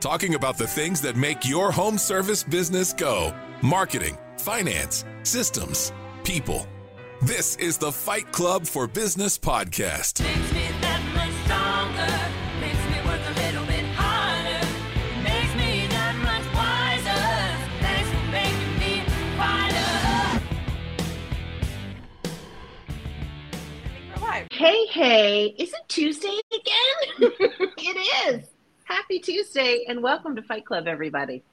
talking about the things that make your home service business go marketing, finance, systems, people. This is the Fight Club for Business podcast. Makes me that much stronger. Makes me work a little bit harder. Makes me that much wiser. Thanks for making me fighter. Hey, hey, is it Tuesday again? it is. Happy Tuesday and welcome to Fight Club, everybody.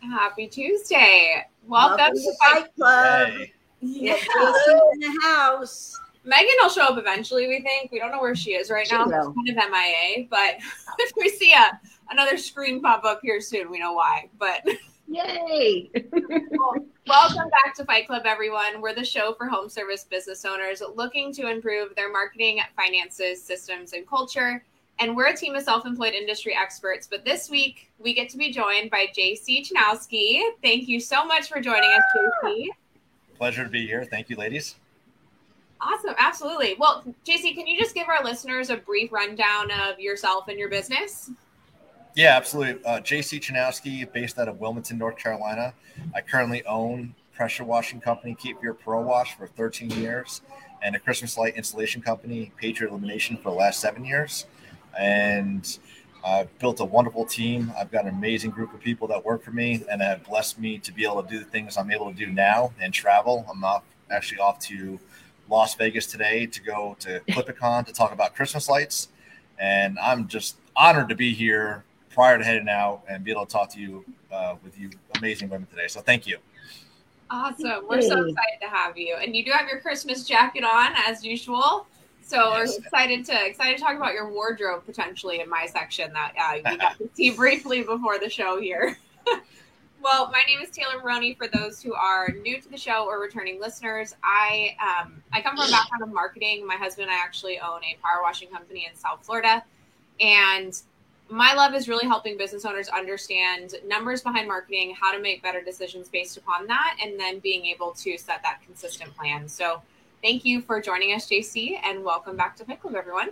Happy Tuesday. Welcome, to Fight Club. Hey, Yeah. Jason's in the house. Megan will show up eventually, we think. We don't know where she is right She now. will. She's kind of MIA, but if we see a, another screen pop up here soon, we know why. But Yay! welcome back to Fight Club, everyone. We're the show for home service business owners looking to improve their marketing, finances, systems, and culture. And we're a team of self employed industry experts. But this week, we get to be joined by JC Chanowsky. Thank you so much for joining us, JC. pleasure to be here. Thank you, ladies. Awesome, absolutely. Well, JC, can you just give our listeners a brief rundown of yourself and your business? Yeah, absolutely. Uh, JC Chanowsky, based out of Wilmington, North Carolina. I currently own pressure washing company Keep Your Pro Wash for 13 years, and a Christmas light installation company Patriot Illumination for the last seven years. And I've built a wonderful team. I've got an amazing group of people that work for me, and have blessed me to be able to do the things I'm able to do now and travel. I'm off, actually off to Las Vegas today to go to Clipicon to talk about Christmas lights, and I'm just honored to be here prior to heading out and be able to talk to you uh, with you amazing women today. So thank you. Awesome. We're so excited to have you. And you do have your Christmas jacket on as usual. So we're excited to excited to talk about your wardrobe potentially in my section that uh, you got to see briefly before the show here. well, my name is Taylor Maroney. For those who are new to the show or returning listeners, I um, I come from a background of marketing. My husband and I actually own a power washing company in South Florida, and my love is really helping business owners understand numbers behind marketing, how to make better decisions based upon that, and then being able to set that consistent plan. So, thank you for joining us, JC, and welcome back to Club, everyone.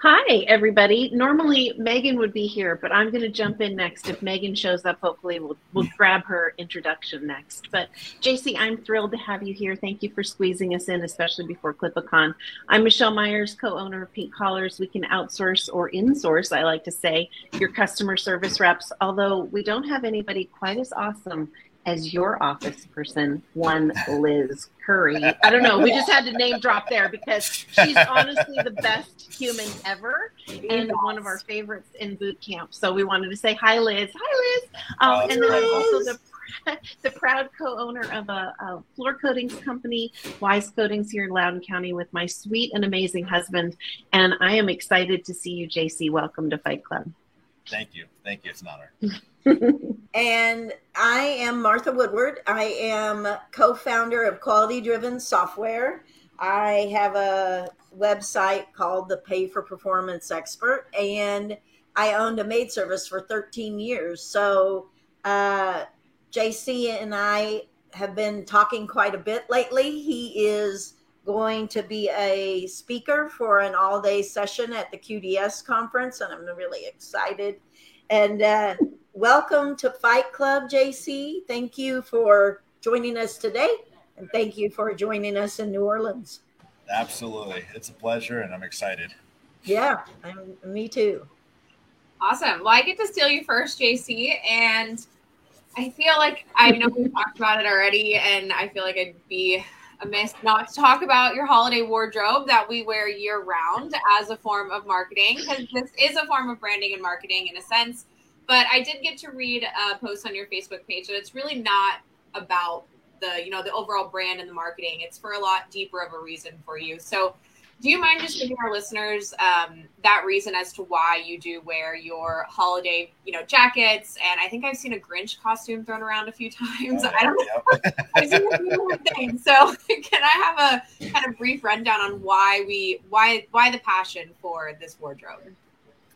Hi, everybody. Normally Megan would be here, but I'm going to jump in next. If Megan shows up, hopefully we'll, we'll grab her introduction next. But JC, I'm thrilled to have you here. Thank you for squeezing us in, especially before Clipicon. I'm Michelle Myers, co-owner of Pink Collars. We can outsource or insource, I like to say, your customer service reps. Although we don't have anybody quite as awesome as your office person, one Liz Curry. I don't know. We just had to name drop there because she's honestly the best human ever and one of our favorites in boot camp. So we wanted to say hi, Liz. Hi, Liz. Um, and then I'm also the the proud co-owner of a, a floor coatings company, Wise Coatings here in Loudoun County, with my sweet and amazing husband. And I am excited to see you, JC. Welcome to Fight Club. Thank you. Thank you. It's an honor. And I am Martha Woodward. I am co founder of Quality Driven Software. I have a website called The Pay for Performance Expert, and I owned a maid service for 13 years. So, uh, JC and I have been talking quite a bit lately. He is going to be a speaker for an all day session at the QDS conference, and I'm really excited. And uh, welcome to Fight Club, JC. Thank you for joining us today, and thank you for joining us in New Orleans. Absolutely. It's a pleasure, and I'm excited. Yeah, I'm, me too. Awesome. Well, I get to steal you first, JC, and I feel like I know we talked about it already, and I feel like I'd be amiss not to talk about your holiday wardrobe that we wear year round as a form of marketing, because this is a form of branding and marketing in a sense. But I did get to read a post on your Facebook page that it's really not about the you know the overall brand and the marketing. It's for a lot deeper of a reason for you. So do you mind just giving our listeners um, that reason as to why you do wear your holiday, you know, jackets? And I think I've seen a Grinch costume thrown around a few times. I don't know. I've seen a few things. So can I have a kind of brief rundown on why we why why the passion for this wardrobe?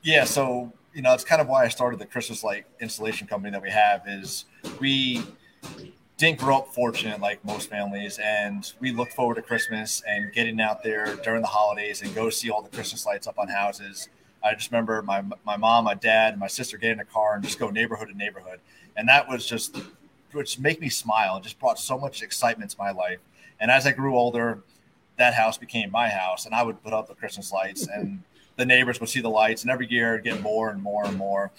Yeah, so you know, it's kind of why I started the Christmas light installation company that we have is we didn't grow up fortunate like most families and we look forward to Christmas and getting out there during the holidays and go see all the Christmas lights up on houses. I just remember my my mom, my dad, and my sister get in a car and just go neighborhood to neighborhood, and that was just which make me smile. And just brought so much excitement to my life. And as I grew older, that house became my house, and I would put up the Christmas lights, and the neighbors would see the lights, and every year it'd get more and more and more.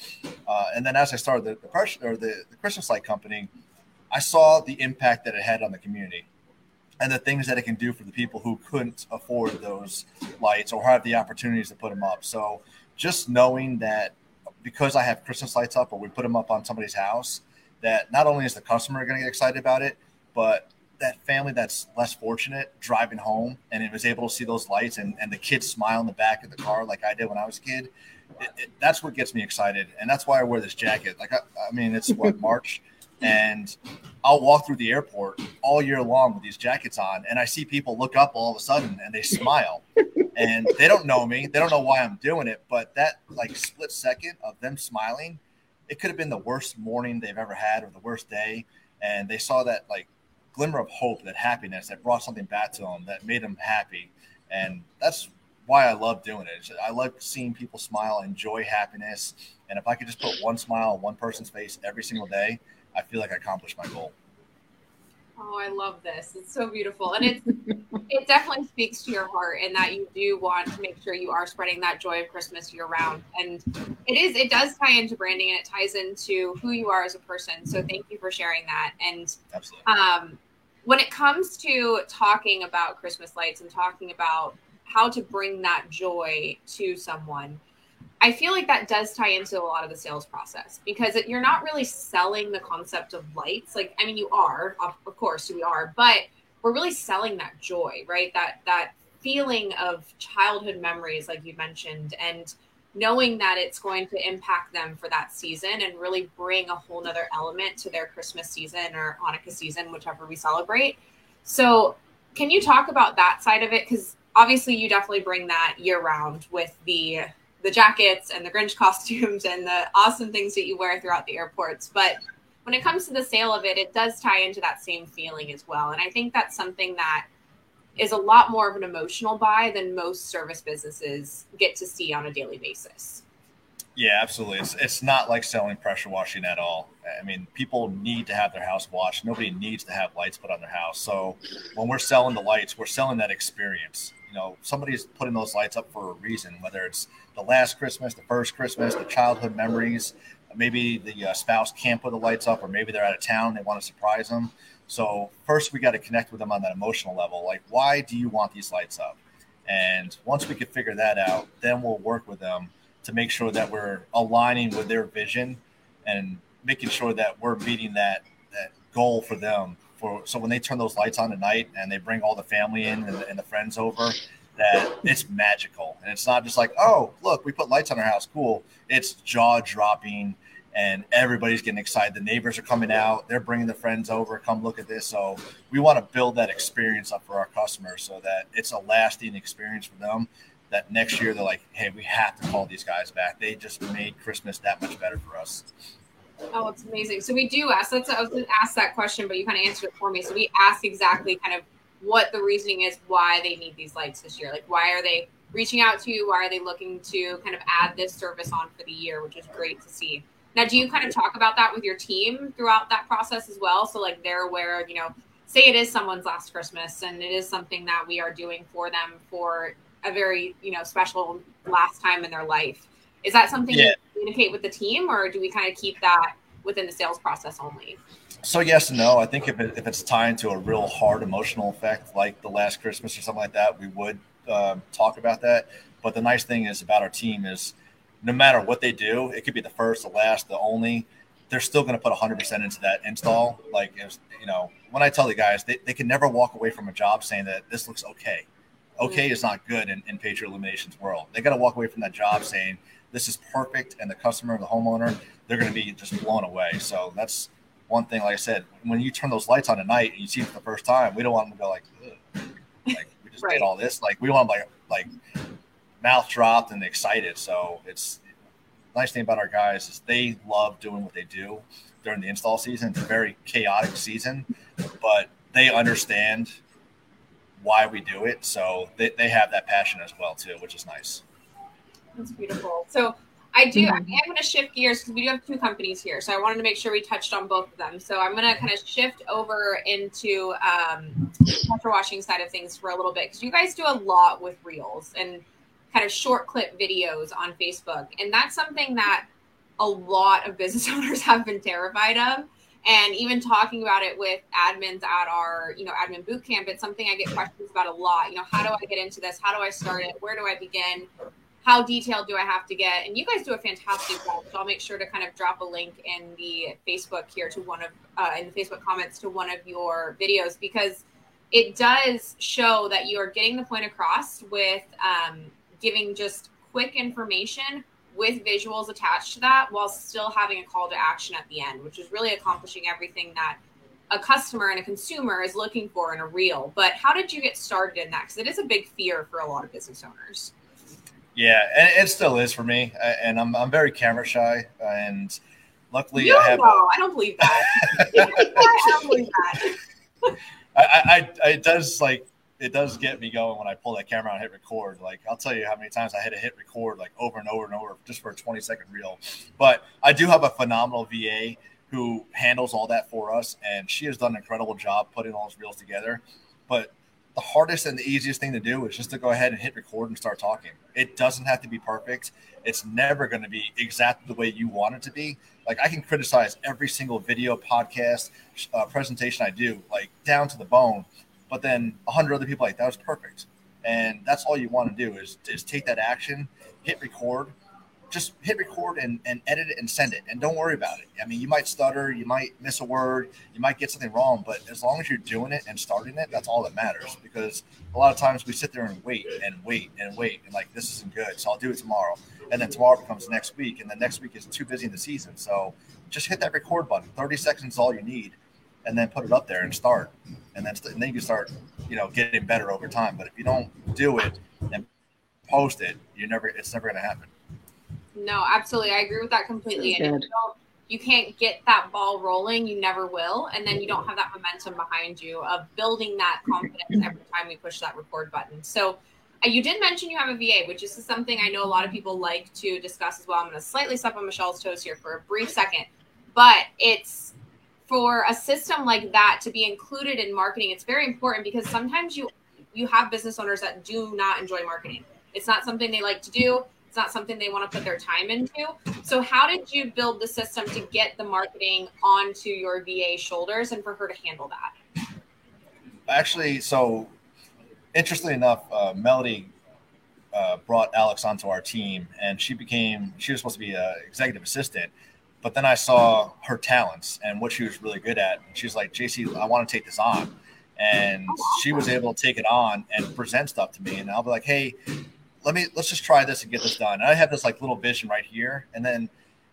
Uh, and then as I started the or the, the Christmas light company, I saw the impact that it had on the community and the things that it can do for the people who couldn't afford those lights or have the opportunities to put them up. So just knowing that because I have Christmas lights up or we put them up on somebody's house, that not only is the customer going to get excited about it, but that family that's less fortunate driving home and it was able to see those lights and, and the kids smile in the back of the car like I did when I was a kid. It, it, that's what gets me excited. And that's why I wear this jacket. Like, I, I mean, it's what March and I'll walk through the airport all year long with these jackets on, and I see people look up all of a sudden and they smile, and they don't know me, they don't know why I'm doing it, but that like split second of them smiling, it could have been the worst morning they've ever had or the worst day, and they saw that like glimmer of hope, that happiness that brought something back to them that made them happy, and that's why I love doing it. I love seeing people smile, enjoy happiness, and if I could just put one smile on one person's face every single day I feel like I accomplished my goal. Oh, I love this. It's so beautiful. And it's it definitely speaks to your heart and that you do want to make sure you are spreading that joy of Christmas year round. And it is it does tie into branding and it ties into who you are as a person. So thank you for sharing that. And Absolutely. um when it comes to talking about Christmas lights and talking about how to bring that joy to someone, I feel like that does tie into a lot of the sales process because it, you're not really selling the concept of lights. Like, I mean, you are, of, of course, we are, but we're really selling that joy, right? That that feeling of childhood memories, like you mentioned, and knowing that it's going to impact them for that season and really bring a whole nother element to their Christmas season or Hanukkah season, whichever we celebrate. So, can you talk about that side of it? Because obviously, you definitely bring that year round with the the jackets and the Grinch costumes and the awesome things that you wear throughout the airports. But when it comes to the sale of it, it does tie into that same feeling as well. And I think that's something that is a lot more of an emotional buy than most service businesses get to see on a daily basis. Yeah, absolutely. It's, it's not like selling pressure washing at all. I mean, people need to have their house washed. Nobody needs to have lights put on their house. So when we're selling the lights, we're selling that experience. You know, somebody's putting those lights up for a reason, whether it's the last Christmas, the first Christmas, the childhood memories. Maybe the uh, spouse can't put the lights up, or maybe they're out of town. They want to surprise them. So first, we got to connect with them on that emotional level. Like, why do you want these lights up? And once we can figure that out, then we'll work with them to make sure that we're aligning with their vision and making sure that we're meeting that that goal for them. For so when they turn those lights on at night and they bring all the family in and the, and the friends over, that it's magical and it's not just like oh look we put lights on our house cool it's jaw dropping and everybody's getting excited the neighbors are coming out they're bringing their friends over come look at this so we want to build that experience up for our customers so that it's a lasting experience for them that next year they're like hey we have to call these guys back they just made christmas that much better for us Oh, it's amazing. So we do ask. That's I was going to ask that question, but you kind of answered it for me. So we ask exactly kind of what the reasoning is why they need these lights this year. Like, why are they reaching out to you? Why are they looking to kind of add this service on for the year, which is great to see. Now, do you kind of talk about that with your team throughout that process as well? So, like, they're aware of, you know, say it is someone's last Christmas and it is something that we are doing for them for a very, you know, special last time in their life. Is that something yeah. you communicate with the team or do we kind of keep that within the sales process only? So yes and no. I think if, it, if it's tied to a real hard emotional effect, like the last Christmas or something like that, we would uh, talk about that. But the nice thing is about our team is no matter what they do, it could be the first, the last, the only, they're still going to put 100% into that install. Like, was, you know, when I tell the guys, they, they can never walk away from a job saying that this looks okay. Okay is not good in, in Patriot Illuminations world. They got to walk away from that job saying this is perfect, and the customer, the homeowner, they're going to be just blown away. So that's one thing, like I said, when you turn those lights on at night and you see it for the first time, we don't want them to go like, like we just right. did all this. Like we want them like like mouth dropped and excited. So it's nice thing about our guys is they love doing what they do during the install season. It's a very chaotic season, but they understand why we do it. So they, they have that passion as well too, which is nice. That's beautiful. So I do. I am going to shift gears because we do have two companies here. So I wanted to make sure we touched on both of them. So I'm going to kind of shift over into um, pressure washing side of things for a little bit because you guys do a lot with reels and kind of short clip videos on Facebook, and that's something that a lot of business owners have been terrified of. And even talking about it with admins at our, you know, admin boot camp, it's something I get questions about a lot. You know, how do I get into this? How do I start it? Where do I begin? how detailed do I have to get? And you guys do a fantastic job. So I'll make sure to kind of drop a link in the Facebook here to one of uh, in the Facebook comments to one of your videos because it does show that you are getting the point across with um, giving just quick information with visuals attached to that while still having a call to action at the end, which is really accomplishing everything that a customer and a consumer is looking for in a reel. But how did you get started in that? Because it is a big fear for a lot of business owners. Yeah, and it still is for me. And I'm, I'm very camera shy. And luckily, You I have. know, I don't believe that. I don't believe that. I, I, I, it does like it does get me going when I pull that camera and hit record. Like I'll tell you how many times I had to hit record like over and over and over just for a 20 second reel. But I do have a phenomenal VA who handles all that for us, and she has done an incredible job putting all those reels together. But the hardest and the easiest thing to do is just to go ahead and hit record and start talking. It doesn't have to be perfect. It's never going to be exactly the way you want it to be. Like I can criticize every single video, podcast, uh, presentation I do, like down to the bone. But then a hundred other people like that was perfect, and that's all you want to do is is take that action, hit record, just hit record and, and edit it and send it and don't worry about it. I mean, you might stutter, you might miss a word, you might get something wrong, but as long as you're doing it and starting it, that's all that matters because a lot of times we sit there and wait and wait and wait and like this isn't good, so I'll do it tomorrow. And then tomorrow becomes next week, and then next week is too busy in the season. So just hit that record button. 30 seconds is all you need, and then put it up there and start. And then, and then you can start, you know, getting better over time. But if you don't do it and post it, you never it's never gonna happen. No, absolutely. I agree with that completely. And if you don't you can't get that ball rolling, you never will. And then you don't have that momentum behind you of building that confidence every time we push that record button. So uh, you did mention you have a VA, which is something I know a lot of people like to discuss as well. I'm going to slightly step on Michelle's toes here for a brief second, but it's for a system like that to be included in marketing. It's very important because sometimes you you have business owners that do not enjoy marketing. It's not something they like to do. It's not something they want to put their time into. So, how did you build the system to get the marketing onto your VA shoulders and for her to handle that? Actually, so interestingly enough, uh, Melody uh, brought Alex onto our team, and she became she was supposed to be an executive assistant. But then I saw her talents and what she was really good at. And she's like, JC, I want to take this on. And she was able to take it on and present stuff to me. And I'll be like, hey, let me let's just try this and get this done. And I have this like little vision right here. And then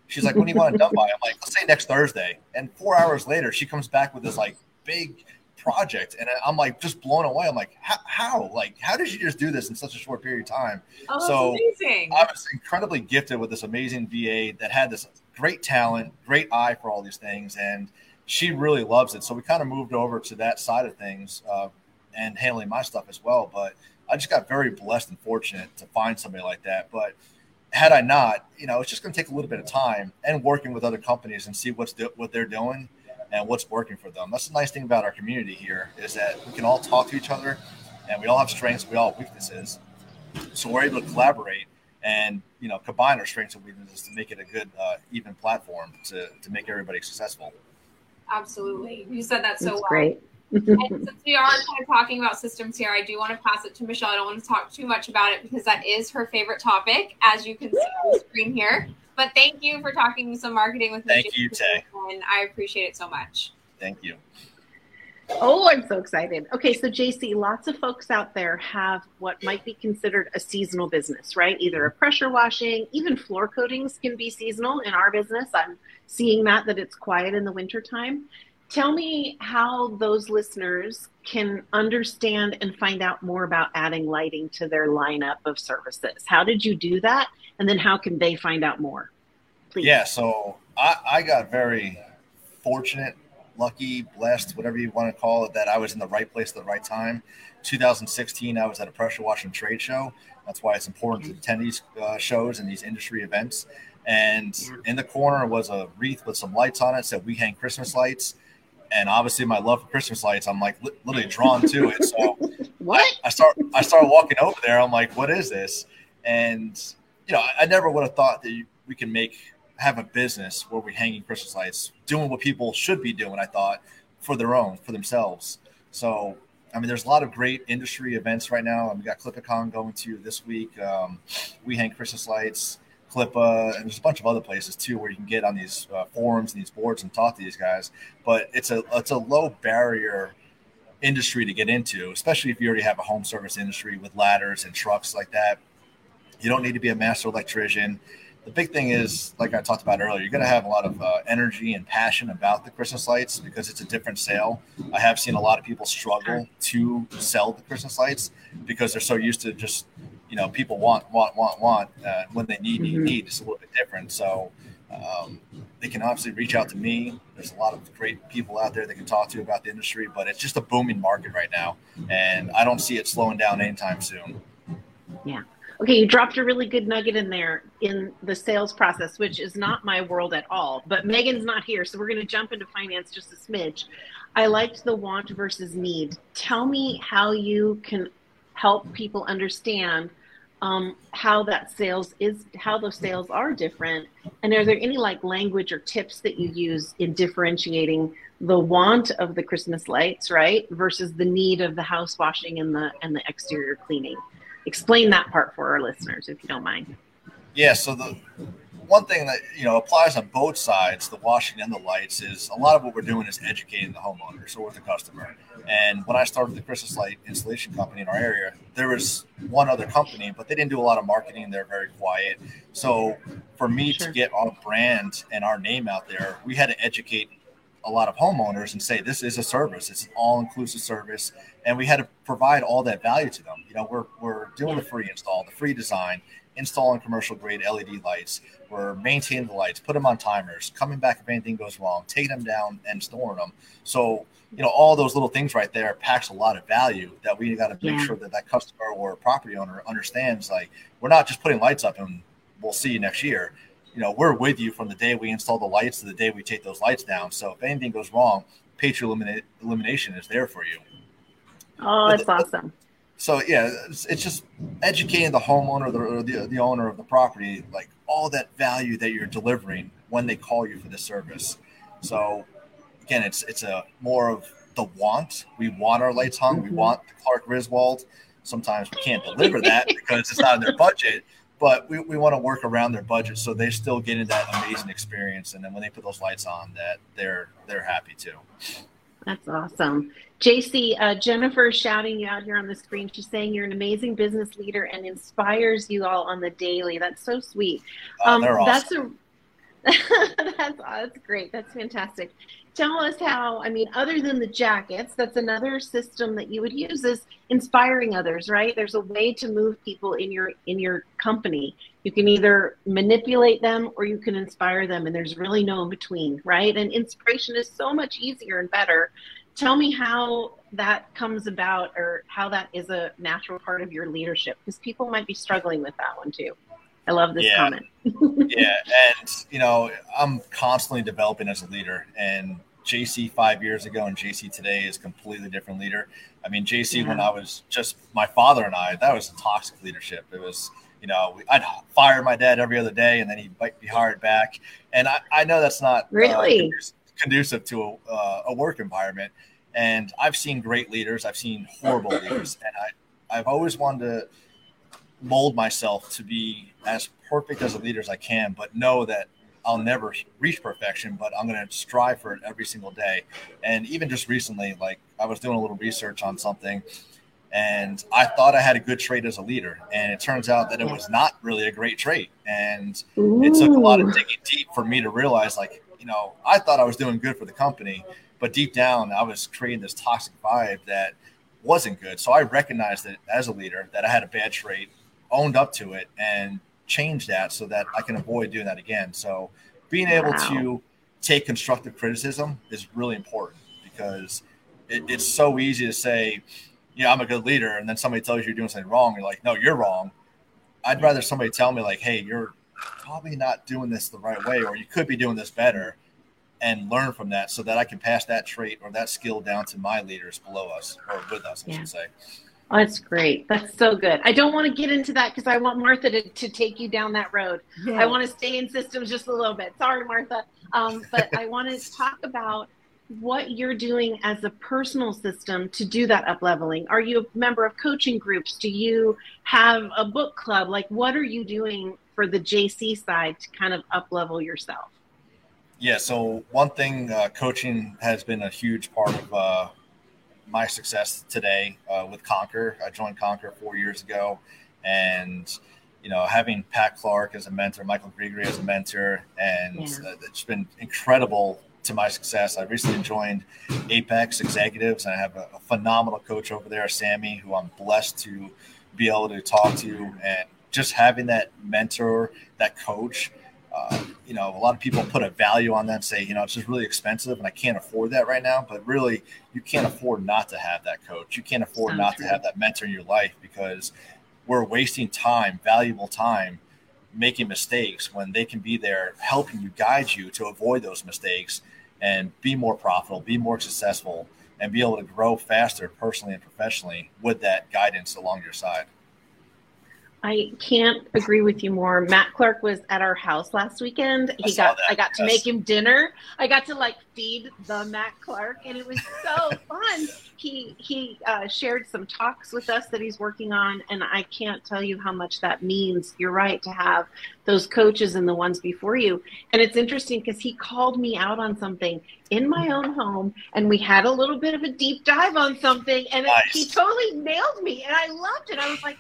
she's like, when do you want it done by? I'm like, let's say next Thursday. And four hours later, she comes back with this like big project. And I'm like just blown away. I'm like, how, how? Like, how did you just do this in such a short period of time? Oh, So, amazing. I was incredibly gifted with this amazing VA that had this great talent, great eye for all these things, and she really loves it. So we kind of moved over to that side of things uh, and handling my stuff as well. But I just got very blessed and fortunate to find somebody like that. But had I not, you know, it's just going to take a little bit of time and working with other companies and see what's do- what they're doing and what's working for them. That's the nice thing about our community here is that we can all talk to each other and we all have strengths, we all have weaknesses. So we're able to collaborate and you know combine our strengths and weaknesses to make it a good uh, even platform to to make everybody successful. Absolutely. You said that so That's well. great. And since we are kind of talking about systems here, I do want to pass it to Michelle. I don't want to talk too much about it because that is her favorite topic, as you can see on the screen here. But thank you for talking some marketing with me. Thank you, Jason, Tay. And I appreciate it so much. Thank you. Oh, I'm so excited. Okay, so JC, lots of folks out there have what might be considered a seasonal business, right? Either a pressure washing, even floor coatings can be seasonal in our business. I'm seeing that that it's quiet in the wintertime. Tell me how those listeners can understand and find out more about adding lighting to their lineup of services. How did you do that? And then how can they find out more? Please. Yeah, so I, I got very fortunate, lucky, blessed, whatever you want to call it, that I was in the right place at the right time. 2016, I was at a pressure washing trade show. That's why it's important to attend these uh, shows and these industry events. And in the corner was a wreath with some lights on it. Said we hang Christmas lights. And obviously, my love for Christmas lights, I'm like li- literally drawn to it. So What? I start I started walking over there. I'm like, what is this? And you know, I, I never would have thought that you, we can make have a business where we're hanging Christmas lights, doing what people should be doing. I thought for their own, for themselves. So I mean, there's a lot of great industry events right now. We got Clipicon going to this week. Um, we hang Christmas lights, Clippa, and there's a bunch of other places too where you can get on these uh, forums and these boards and talk to these guys. But it's a it's a low barrier industry to get into, especially if you already have a home service industry with ladders and trucks like that. You don't need to be a master electrician. The big thing is, like I talked about earlier, you're going to have a lot of uh, energy and passion about the Christmas lights because it's a different sale. I have seen a lot of people struggle to sell the Christmas lights because they're so used to just, you know, people want, want, want, want. Uh, when they need, need, Mhm. need. It's a little bit different. So um, they can obviously reach out to me. There's a lot of great people out there that can talk to about the industry, but it's just a booming market right now, and I don't see it slowing down anytime soon. Okay, you dropped a really good nugget in there in the sales process, which is not my world at all. But Megan's not here, so we're going to jump into finance just a smidge. I liked the want versus need. Tell me how you can help people understand um, how that sales is, how those sales are different, and are there any like language or tips that you use in differentiating the want of the Christmas lights, right, versus the need of the house washing and the and the exterior cleaning? Explain that part for our listeners if you don't mind Yeah. So the one thing that you know applies on both sides, the washing and the lights, is a lot of what we're doing is educating the homeowner, homeowners or the customer. And when I started the Christmas light installation company in our area, there was one other company, but they didn't do a lot of marketing. They're very quiet. So for me Sure. to get our brand and our name out there, we had to educate a lot of homeowners and say this is a service. It's an all-inclusive service, and we had to provide all that value to them. You know, we're we're doing the free install, the free design, installing commercial grade LED lights. We're maintaining the lights, put them on timers, coming back if anything goes wrong, taking them down and storing them. So you know, all those little things right there packs a lot of value that we got to make Yeah. sure that that customer or property owner understands. Like, we're not just putting lights up and we'll see you next year you know, we're with you from the day we install the lights to the day we take those lights down. So if anything goes wrong, Patriot Eliminate, Illumination is there for you. oh that's awesome So yeah, it's, it's just educating the homeowner or the, or the the owner of the property, like all that value that you're delivering when they call you for this service. So again, it's it's a more of the want. We want our lights hung. We Mhm. want the Clark Griswold. Sometimes we can't deliver that because it's not in their budget. But we, we want to work around their budget so they're still getting that amazing experience. And then when they put those lights on, that they're they're happy too. That's awesome. JC, uh, Jennifer is shouting you out here on the screen. She's saying you're an amazing business leader and inspires you all on the daily. That's so sweet. Uh, Um, they're awesome. that's a that's that's great. That's fantastic. Tell us how. I mean, other than the jackets, that's another system that you would use is inspiring others, right? There's a way to move people in your in your company. You can either manipulate them or you can inspire them, and there's really no in between, right? And inspiration is so much easier and better. Tell me how that comes about, or how that is a natural part of your leadership, because people might be struggling with that one too. I love this Yeah. comment. yeah, and you know, I'm constantly developing as a leader. And JC five years ago and JC today is a completely different leader. I mean, JC when I was just my father and I, that was toxic leadership. It was, you know, I'd fire my dad every other day, and then he'd bite- be hired back. And I, I know that's not uh, Really? conducive- conducive to a, uh, a work environment. And I've seen great leaders, I've seen horrible leaders, and I, I've always wanted to mold myself to be as perfect as a leader as I can, but know that I'll never reach perfection, but I'm going to strive for it every single day. And even just recently, like I was doing a little research on something and I thought I had a good trait as a leader. And it turns out that it was not really a great trait. And it took a lot of digging deep for me to realize, like, you know, I thought I was doing good for the company, but deep down, I was creating this toxic vibe that wasn't good. So I recognized it as a leader that I had a bad trait, owned up to it, and changed that so that I can avoid doing that again. So being able Wow. to take constructive criticism is really important because it, it's so easy to say, yeah, I'm a good leader, and then somebody tells you you're doing something wrong. You're like, no, you're wrong. I'd rather somebody tell me like, "Hey, you're probably not doing this the right way, or you could be doing this better," and learn from that, so that I can pass that trait or that skill down to my leaders below us or with us, I Yeah. should say. Oh, that's great. That's so good. I don't want to get into that because I want Martha to, to take you down that road. I want to stay in systems just a little bit. Sorry, Martha. Um, but I want to talk about what you're doing as a personal system to do that up leveling. Are you a member of coaching groups? Do you have a book club? Like, what are you doing for the JC side to kind of up level yourself? Yeah. So one thing, uh, coaching has been a huge part of uh, my success today uh, with Conquer. I joined Conquer four years ago, and you know, having Pat Clark as a mentor, Michael Gregory as a mentor, and Yeah. uh, it's been incredible to my success. I recently joined Apex Executives, and I have a, a phenomenal coach over there, Sammy, who I'm blessed to be able to talk to, and just having that mentor, that coach. Uh, you know, a lot of people put a value on that say, you know, it's just really expensive and I can't afford that right now. But really, you can't afford not to have that coach. You can't afford So not true. to have that mentor in your life because we're wasting time, valuable time, making mistakes when they can be there helping you, guide you to avoid those mistakes and be more profitable, be more successful, and be able to grow faster personally and professionally with that guidance along your side. I can't agree with you more. Matt Clark was at our house last weekend. He saw got I got to yes. make him dinner. I got to like feed the Matt Clark and it was so fun. He he uh, shared some talks with us that he's working on and I can't tell you how much that means. You're right to have those coaches and the ones before you. And it's interesting because he called me out on something in my own home and we had a little bit of a deep dive on something and it, he totally nailed me and I loved it. I was like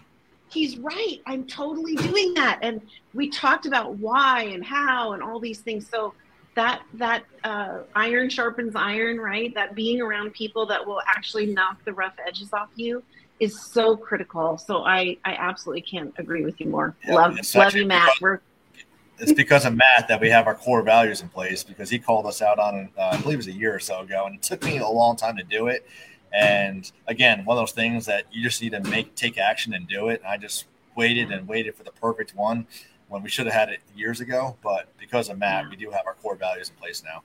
he's right. I'm totally doing that. And we talked about why and how and all these things. So that that uh, iron sharpens iron, right? That being around people that will actually knock the rough edges off you is so critical. So I I absolutely can't agree with you more. Yeah, love love you, Matt. because- We're It's because of Matt that we have our core values in place because he called us out on, uh, I believe it was a year or so ago, and it took me a long time to do it. And again, one of those things that you just need to make take action and do it. I just waited and waited for the perfect one when we should have had it years ago. But because of Matt, we do have our core values in place now.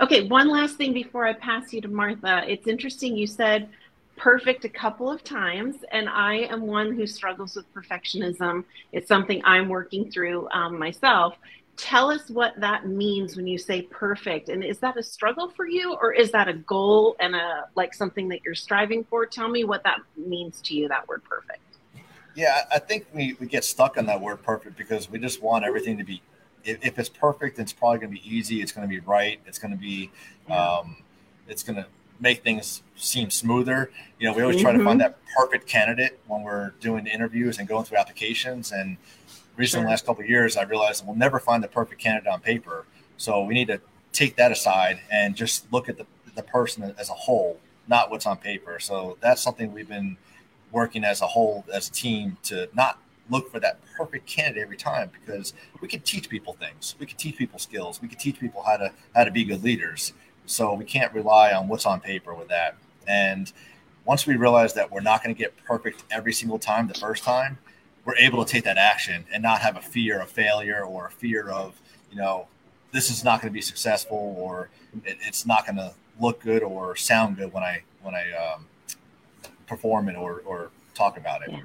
Okay, one last thing before I pass you to Martha. It's interesting you said perfect a couple of times, and I am one who struggles with perfectionism. It's something I'm working through um, myself. Tell us what that means when you say perfect, and is that a struggle for you, or is that a goal and a like something that you're striving for? Tell me what that means to you. That word perfect. Yeah, I think we, we get stuck on that word perfect because we just want everything to be. If, if it's perfect, it's probably going to be easy. It's going to be right. It's going to be, um, it's going to make things seem smoother. You know, we always try to find that perfect candidate when we're doing interviews and going through applications. And recently, Sure. last couple of years, I realized we'll never find the perfect candidate on paper. So we need to take that aside and just look at the, the person as a whole, not what's on paper. So that's something we've been working as a whole as a team to not look for that perfect candidate every time because we can teach people things we can teach people skills we can teach people how to how to be good leaders so we can't rely on what's on paper with that and once we realize that we're not going to get perfect every single time the first time we're able to take that action and not have a fear of failure or a fear of you know this is not going to be successful or it, it's not going to look good or sound good when i when i um, perform it or or talk about it Yeah.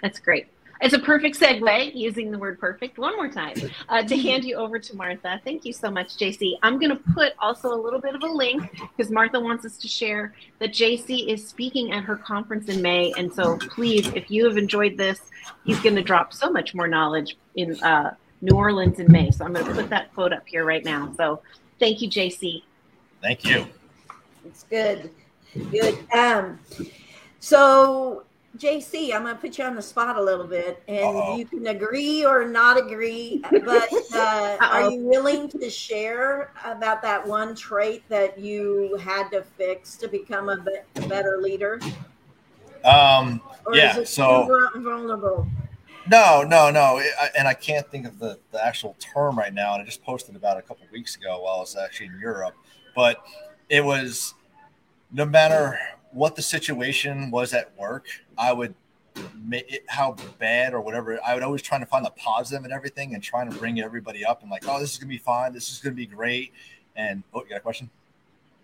That's great. It's a perfect segue, using the word perfect one more time, uh, to hand you over to Martha. Thank you so much, JC. I'm going to put also a little bit of a link because Martha wants us to share that JC is speaking at her conference in May. And so please, if you have enjoyed this, he's going to drop so much more knowledge in uh, New Orleans in May. So I'm going to put that quote up here right now. So thank you, JC. thank you It's good. Good. Um, so JC, I'm gonna put you on the spot a little bit, and Uh-oh. you can agree or not agree. But uh, are you willing to share about that one trait that you had to fix to become a, be- a better leader? um Or Yeah, it so- vulnerable? No, no, no. I, and I can't think of the, the actual term right now. And I just posted about it a couple weeks ago while I was actually in Europe. But it was no matter what the situation was at work, I would it, how bad or whatever. I would always try to find the and everything and trying to bring everybody up and like, oh, this is gonna be fine. This is gonna be great. And oh, you got a question?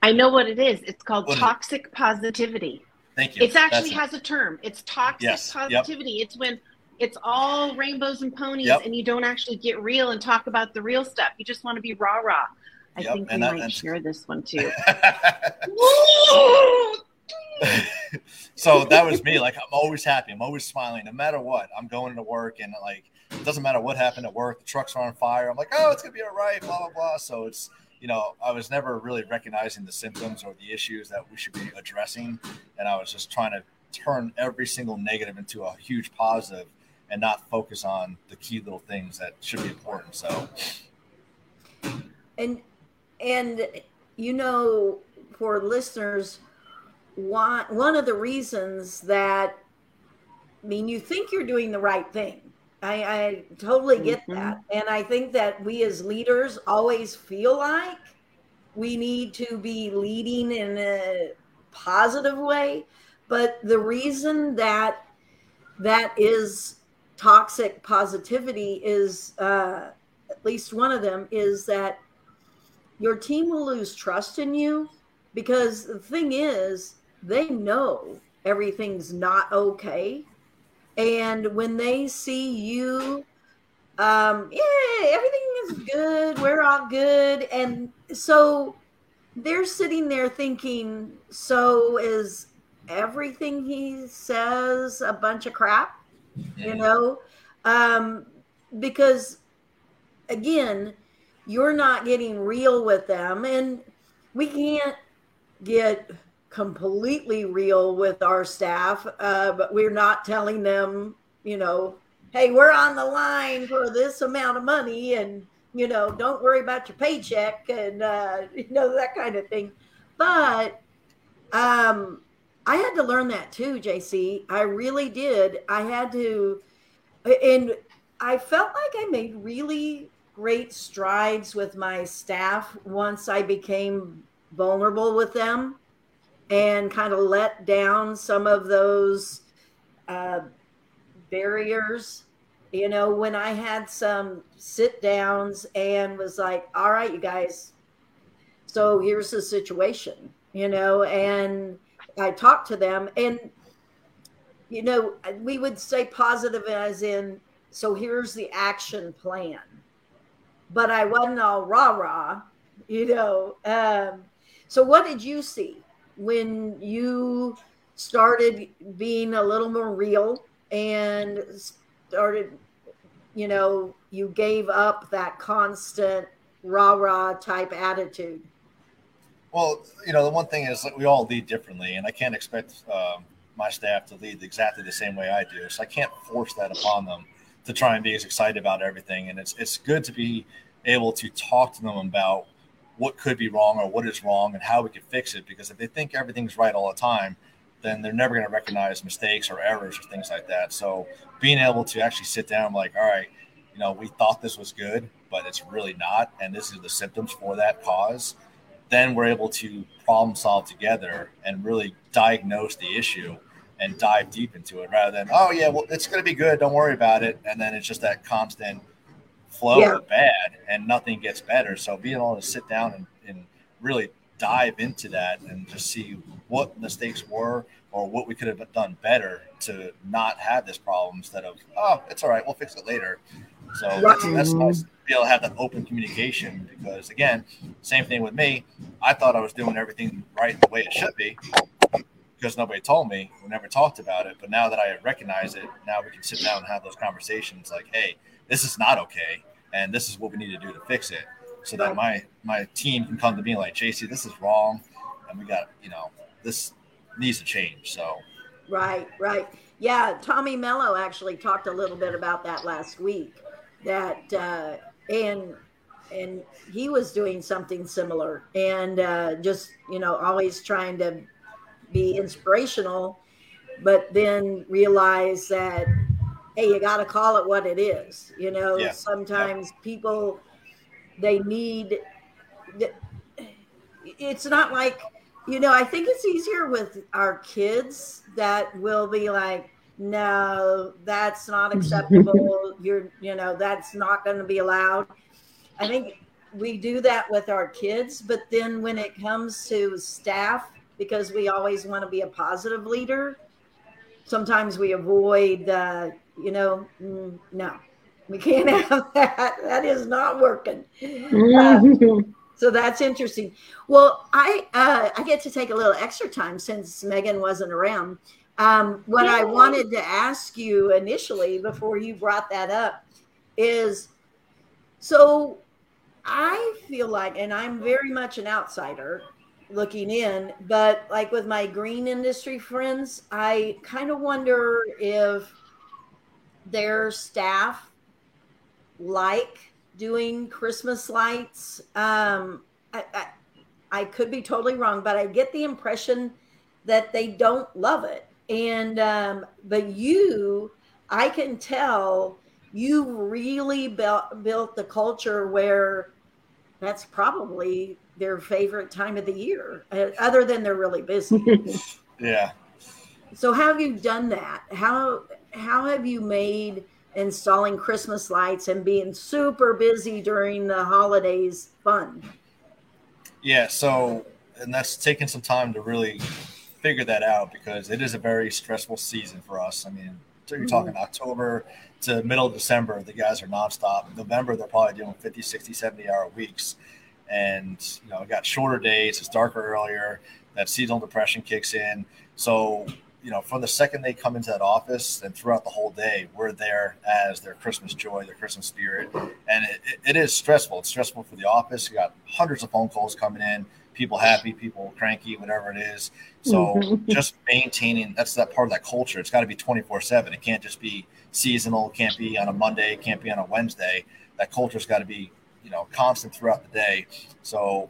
I know what it is. It's called What is it? toxic positivity. Thank you. It actually That's has a term. It's toxic Yes, yep. positivity. It's when it's all rainbows and ponies Yep. and you don't actually get real and talk about the real stuff. You just want to be rah rah. I Yep, think we might share this one too. so that was me. Like I'm always happy. I'm always smiling, no matter what. I'm going to work, and like it doesn't matter what happened at work. The trucks are on fire. I'm like, oh, it's gonna be all right. Blah blah blah. So it's you know, I was never really recognizing the symptoms or the issues that we should be addressing, and I was just trying to turn every single negative into a huge positive, and not focus on the key little things that should be important. So and and you know for listeners one one of the reasons that i mean you think you're doing the right thing. I i totally get Mhm. that. And i think that we as leaders always feel like we need to be leading in a positive way. But the reason that that is toxic positivity is uh, at least one of them is that your team will lose trust in you. Because the thing is they know everything's not okay. And when they see you um yeah everything is good we're all good. And so they're sitting there thinking so is everything he says a bunch of crap? You know? Um because again you're not getting real with them. And we can't get completely real with our staff uh, but we're not telling them you know hey we're on the line for this amount of money and you know don't worry about your paycheck and uh, you know that kind of thing. But um i had to learn that too jc i really did. I had to and i felt like i made really great strides with my staff once I became vulnerable with them and kind of let down some of those uh, barriers. You know, when I had some sit downs and was like, all right, you guys, so here's the situation, you know, and I talked to them and, you know, we would say positive as in, so here's the action plan but I wasn't all rah rah, you know. Um, so, what did you see when you started being a little more real and started, you know, you gave up that constant rah rah type attitude? Well, you know, the one thing is that we all lead differently, and I can't expect um, my staff to lead exactly the same way I do. So I can't force that upon them to try and be as excited about everything. And it's it's good to be able to talk to them about what could be wrong or what is wrong and how we could fix it. Because if they think everything's right all the time, then they're never going to recognize mistakes or errors or things like that. So being able to actually sit down, like, all right, you know, we thought this was good, but it's really not, and this is the symptoms for that cause. Then we're able to problem solve together and really diagnose the issue and dive deep into it rather than, oh, yeah, well, it's going to be good. Don't worry about it. And then it's just that constant flow Yeah. of bad and nothing gets better. So being able to sit down and, and really dive into that and just see what mistakes were or what we could have done better to not have this problem instead of, oh, it's all right. We'll fix it later. So that's, that's nice to be able to have that open communication because, again, same thing with me. I thought I was doing everything right the way it should be because nobody told me. We never talked about it. But now that I recognize it, now we can sit down and have those conversations like, hey, this is not okay. And this is what we need to do to fix it. So that my my team can come to me like, JC, this is wrong. And we got, you know, this needs to change. So Right, right. Yeah, Tommy Mello actually talked a little bit about that last week. That uh, and and he was doing something similar, and uh, just you know always trying to be inspirational, but then realize that hey, you got to call it what it is. You know, Yeah. sometimes people they need. It's not like you know. I think it's easier with our kids that will be like, no, that's not acceptable. You're, you know, that's not going to be allowed. I think we do that with our kids, but then when it comes to staff, because we always want to be a positive leader, sometimes we avoid, uh, you know, mm, no, we can't have that. That is not working. Uh, so that's interesting. Well, I uh, I get to take a little extra time since Megan wasn't around. Um, what I wanted to ask you initially before you brought that up is so I feel like, and I'm very much an outsider looking in, but like with my green industry friends, I kind of wonder if their staff like doing Christmas lights. Um, I, I, I could be totally wrong, but I get the impression that they don't love it. And, um, but you, I can tell you really built, built the culture where that's probably their favorite time of the year, uh, other than they're really busy. Yeah. So, how have you done that? How how have you made installing Christmas lights and being super busy during the holidays fun? Yeah. So, and that's taken some time to really figure that out because it is a very stressful season for us. I mean, so you're mm-hmm. talking October to middle of December, the guys are nonstop. November, they're probably doing 50, 60, 70 hour weeks. And, you know, we got shorter days, it's darker earlier, that seasonal depression kicks in. So, you know, from the second they come into that office and throughout the whole day, we're there as their Christmas joy, their Christmas spirit. And it, it- is stressful. It's stressful for the office. You got hundreds of phone calls coming in, people happy, people cranky, whatever it is. So mm-hmm. just maintaining that's that part of that culture. It's got to be 24 7. It can't just be seasonal, it can't be on a Monday, it can't be on a Wednesday. That culture's got to be, you know, constant throughout the day. So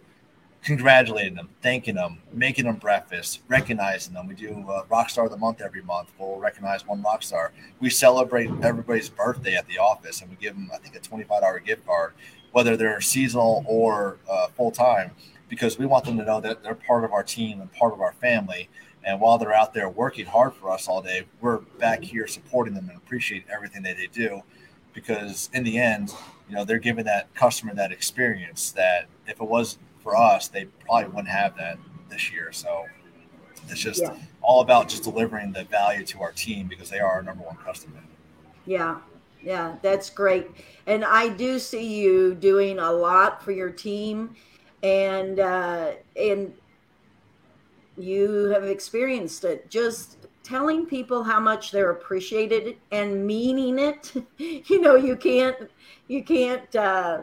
congratulating them, thanking them, making them breakfast, recognizing them. We do uh, Rockstar of the Month every month. We'll recognize one rock star. We celebrate everybody's birthday at the office, and we give them, I think, a twenty-five dollar gift card, whether they're seasonal or uh, full time, because we want them to know that they're part of our team and part of our family. And while they're out there working hard for us all day, we're back here supporting them and appreciate everything that they do. Because in the end, you know, they're giving that customer that experience that if it was for us, they probably wouldn't have that this year. So it's just Yeah. all about just delivering the value to our team because they are our number one customer. Yeah, yeah, that's great. And I do see you doing a lot for your team, and uh, and you have experienced it. Just telling people how much they're appreciated and meaning it. you know, you can't you can't uh,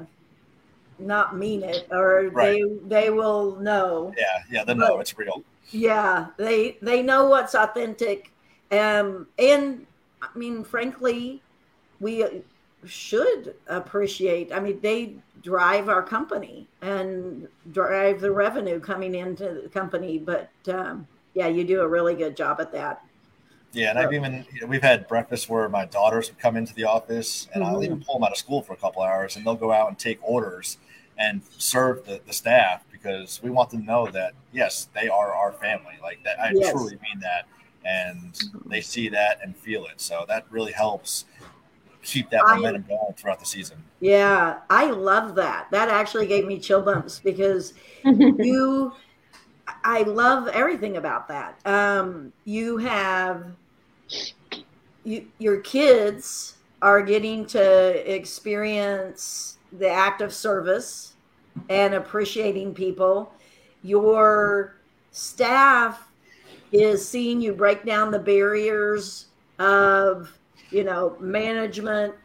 not mean it, or Right. they they will know. Yeah, yeah, they know it's real. Yeah, they they know what's authentic, um, and I mean, frankly, we should appreciate. I mean, they drive our company and drive the revenue coming into the company. But um, yeah, you do a really good job at that. Yeah, and I've even you know, we've had breakfast where my daughters would come into the office, and I'll even pull them out of school for a couple hours, and they'll go out and take orders and serve the, the staff because we want them to know that yes, they are our family. Like that, I Yes. truly mean that, and they see that and feel it. So that really helps keep that I- momentum going throughout the season. Yeah, I love that. That actually gave me chill bumps because you I love everything about that. Um, you have you, your kids are getting to experience the act of service and appreciating people. Your staff is seeing you break down the barriers of, you know, management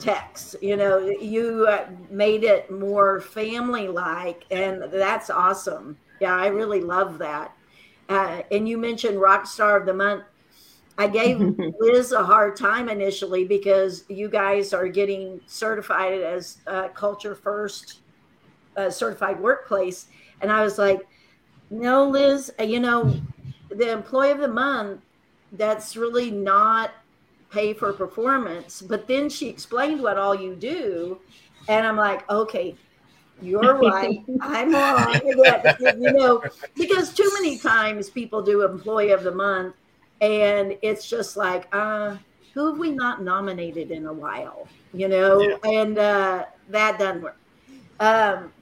text you know you uh, made it more family like and that's awesome. Yeah i really love that. Uh, and you mentioned rock star of the month i gave liz a hard time initially because you guys are getting certified as uh, culture first uh, certified workplace and i was like no liz uh, you know the employee of the month that's really not pay for performance. But then she explained what all you do. And I'm like, okay, you're right. I'm wrong. You know, because too many times people do employee of the month and it's just like, uh, who have we not nominated in a while? You know, Yeah. and uh, that doesn't work. Um,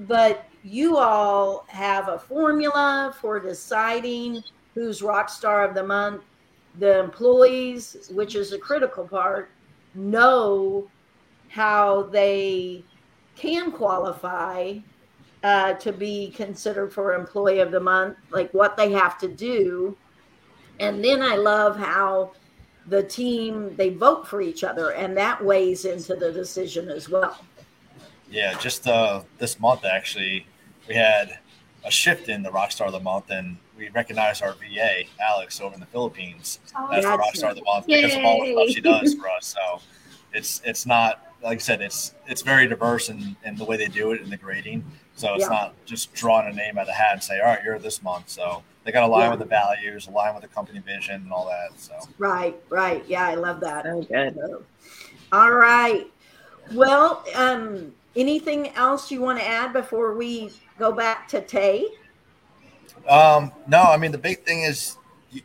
but you all have a formula for deciding who's rock star of the month. The employees, which is a critical part, know how they can qualify uh, to be considered for employee of the month, like what they have to do. And then I love how the team they vote for each other, and that weighs into the decision as well. Yeah, just uh, this month actually, we had a shift in the Rockstar of the Month, and we recognized our VA Alex over in the Philippines as the That's Rockstar of the Month because of all the stuff she does for us. So it's it's not like I said, it's it's very diverse in, in the way they do it in the grading. So it's Yeah. not just drawing a name out of the hat and say, all right, you're this month. So they got to align Yeah. with the values, align with the company vision, and all that. So Right, right. Yeah, I love that. So good. So, all right. Well, um, anything else you want to add before we go back to Tay? Um, no, I mean the big thing is you,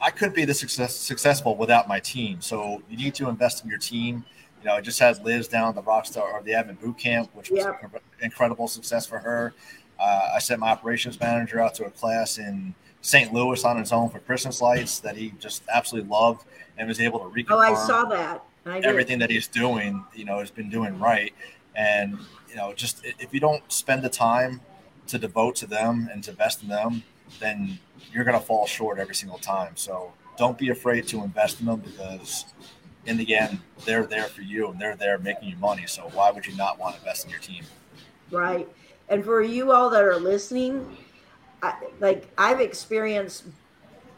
I couldn't be this success, successful without my team. So you need to invest in your team. You know, I just had Liz down at the Rockstar or the Admin Boot Camp, which was Yeah. an incredible success for her. Uh, I sent my operations manager out to a class in St. Louis on his own for Christmas lights that he just absolutely loved and was able to reconfirm Oh, I saw that. I everything that he's doing, you know, has been doing right. And, you know, just if you don't spend the time to devote to them and to invest in them, then you're going to fall short every single time. So don't be afraid to invest in them because in the end, they're there for you and they're there making you money. So why would you not want to invest in your team? Right. And for you all that are listening, I, like I've experienced,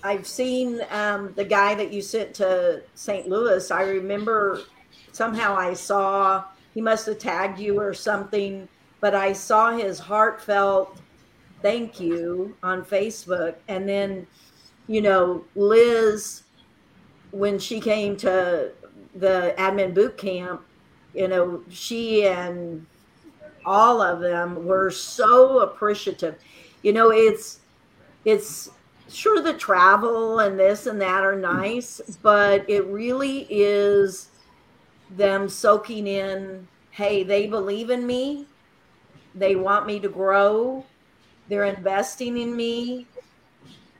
I've seen um, the guy that you sent to St. Louis. I remember somehow I saw he must have tagged you or something, but I saw his heartfelt thank you on Facebook. And then, you know, Liz, when she came to the admin boot camp, you know, she and all of them were so appreciative. You know, it's it's sure the travel and this and that are nice, but it really is them soaking in, hey, they believe in me. They want me to grow. They're investing in me.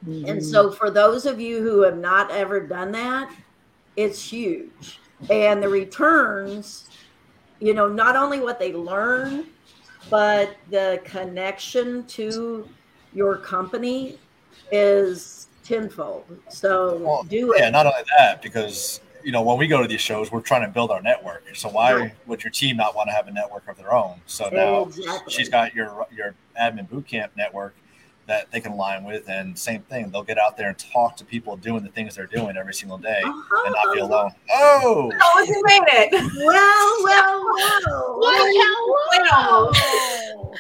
And so mm-hmm. for those of you who have not ever done that, it's huge. And the returns, you know, not only what they learn, but the connection to your company is tenfold. So Well, do it. Yeah, not only that, because you know when we go to these shows, we're trying to build our network. So why Right. would your team not want to have a network of their own? So now Exactly. she's got your your admin boot camp network that they can align with, and same thing, they'll get out there and talk to people doing the things they're doing every single day, and not be Uh-huh. alone. Oh, Oh, you made it. Well, well, Well, well, well.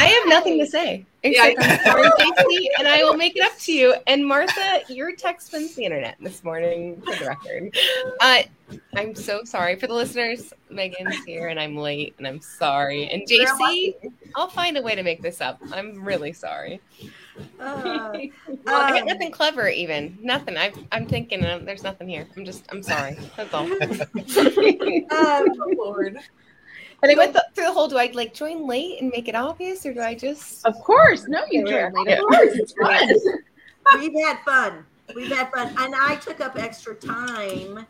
I have nothing to say Yeah, I'm sorry, JC, and I will make it up to you. And Martha, your text spins the internet this morning, for the record. Uh, I'm so sorry for the listeners. Megan's here, and I'm late, and I'm sorry. And JC, I'll find a way to make this up. I'm really sorry. Uh, I got um, nothing clever, even nothing. I, I'm thinking uh, there's nothing here. I'm just, I'm sorry. That's all. um, Lord. And I went th- through the whole. Do I like join late and make it obvious, or do I just? Of course. No, you Yeah. joined late. Of course. It's fun. we've had fun. We've had fun. And I took up extra time.